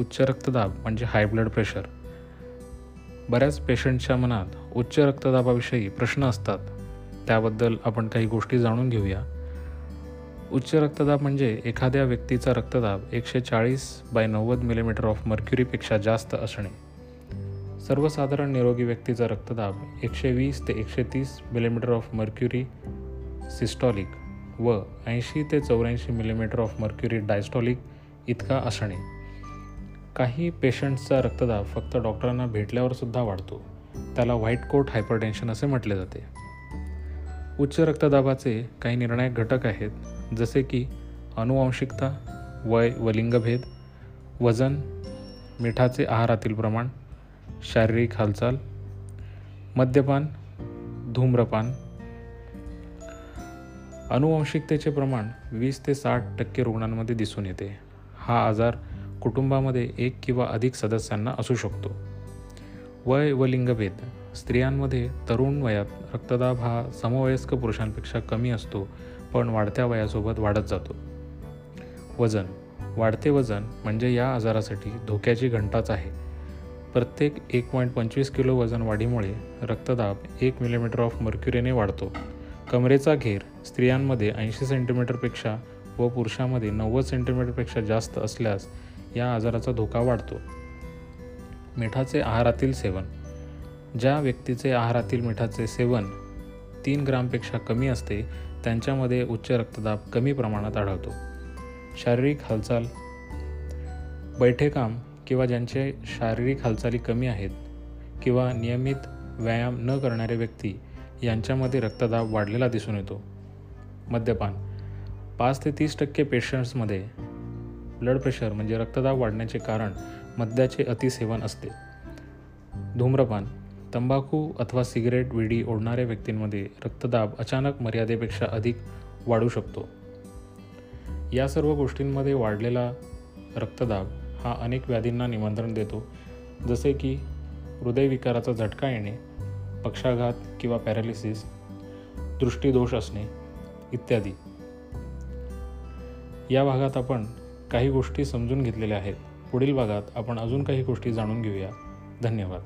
उच्च रक्तदाब म्हणजे हाय ब्लड प्रेशर बऱ्याच पेशंटच्या मनात उच्च रक्तदाबाविषयी प्रश्न असतात. त्याबद्दल आपण काही गोष्टी जाणून घेऊया. उच्च रक्तदाब म्हणजे एखाद्या व्यक्तीचा रक्तदाब एकशे चाळीस बाय नव्वद मिलीमीटर ऑफ मर्क्युरीपेक्षा जास्त असणे. सर्वसाधारण निरोगी व्यक्तीचा रक्तदाब एकशे वीस ते एकशे तीस मिलीमीटर ऑफ मर्क्युरी सिस्टॉलिक व ऐंशी ते चौऱ्याऐंशी मिलीमीटर ऑफ मर्क्युरी डायस्टॉलिक इतका असणे. काही पेशंट्सचा रक्तदाब फक्त डॉक्टरांना भेटल्यावर सुद्धा वाढतो. त्याला व्हाईट कोट हायपरटेन्शन असे म्हटले जाते. उच्च रक्तदाबाचे काही निर्णायक घटक आहेत जसे की अनुवांशिकता वय व लिंगभेद वजन मिठाचे आहारातील प्रमाण शारीरिक हालचाल मद्यपान धूम्रपान. अनुवांशिकतेचे प्रमाण वीस ते साठ टक्के रुग्णांमध्ये दिसून येते. हा आजार कुटुंबामध्ये एक किंवा अधिक सदस्यांना असू शकतो. वय व लिंगभेद स्त्रियांमध्ये तरुण वयात रक्तदाब हा समवयस्क पुरुषांपेक्षा कमी असतो पण वाढत्या वयासोबत वाढत जातो. वजन वाढते वजन म्हणजे या आजारासाठी धोक्याची घंटाच आहे. प्रत्येक एक पॉईंट पंचवीस किलो वजन वाढीमुळे रक्तदाब एक मिलीमीटर ऑफ मर्क्युरीने वाढतो. कमरेचा घेर स्त्रियांमध्ये ऐंशी सेंटीमीटरपेक्षा व पुरुषामध्ये नव्वद सेंटीमीटरपेक्षा जास्त असल्यास या आजाराचा धोका वाढतो. मिठाचे आहारातील सेवन. ज्या व्यक्तीचे आहारातील मिठाचे सेवन तीन ग्रामपेक्षा कमी असते त्यांच्यामध्ये उच्च रक्तदाब कमी प्रमाणात आढळतो. शारीरिक हालचाल. बैठे काम किंवा ज्यांचे शारीरिक हालचाली कमी आहेत किंवा नियमित व्यायाम न करणारे व्यक्ती यांच्यामध्ये रक्तदाब वाढलेला दिसून येतो. मद्यपान. पाच ते तीस टक्के पेशंट्समध्ये ब्लड प्रेशर म्हणजे रक्तदाब वाढण्याचे कारण मद्याचे अतिसेवन असते. धूम्रपान तंबाखू अथवा सिगरेट विडी ओढणाऱ्या व्यक्तींमध्ये रक्तदाब अचानक मर्यादेपेक्षा अधिक वाढू शकतो. या सर्व गोष्टींमध्ये वाढलेला रक्तदाब हा अनेक व्याधींना निमंत्रण देतो जसे की हृदयविकाराचा झटका येणे पक्षाघात किंवा पॅरालिसिस दृष्टीदोष असणे इत्यादी. या भागात आपण काही गोष्टी समजून घेतलेल्या आहेत. पुढील भागात आपण अजून काही गोष्टी जाणून घेऊया. धन्यवाद.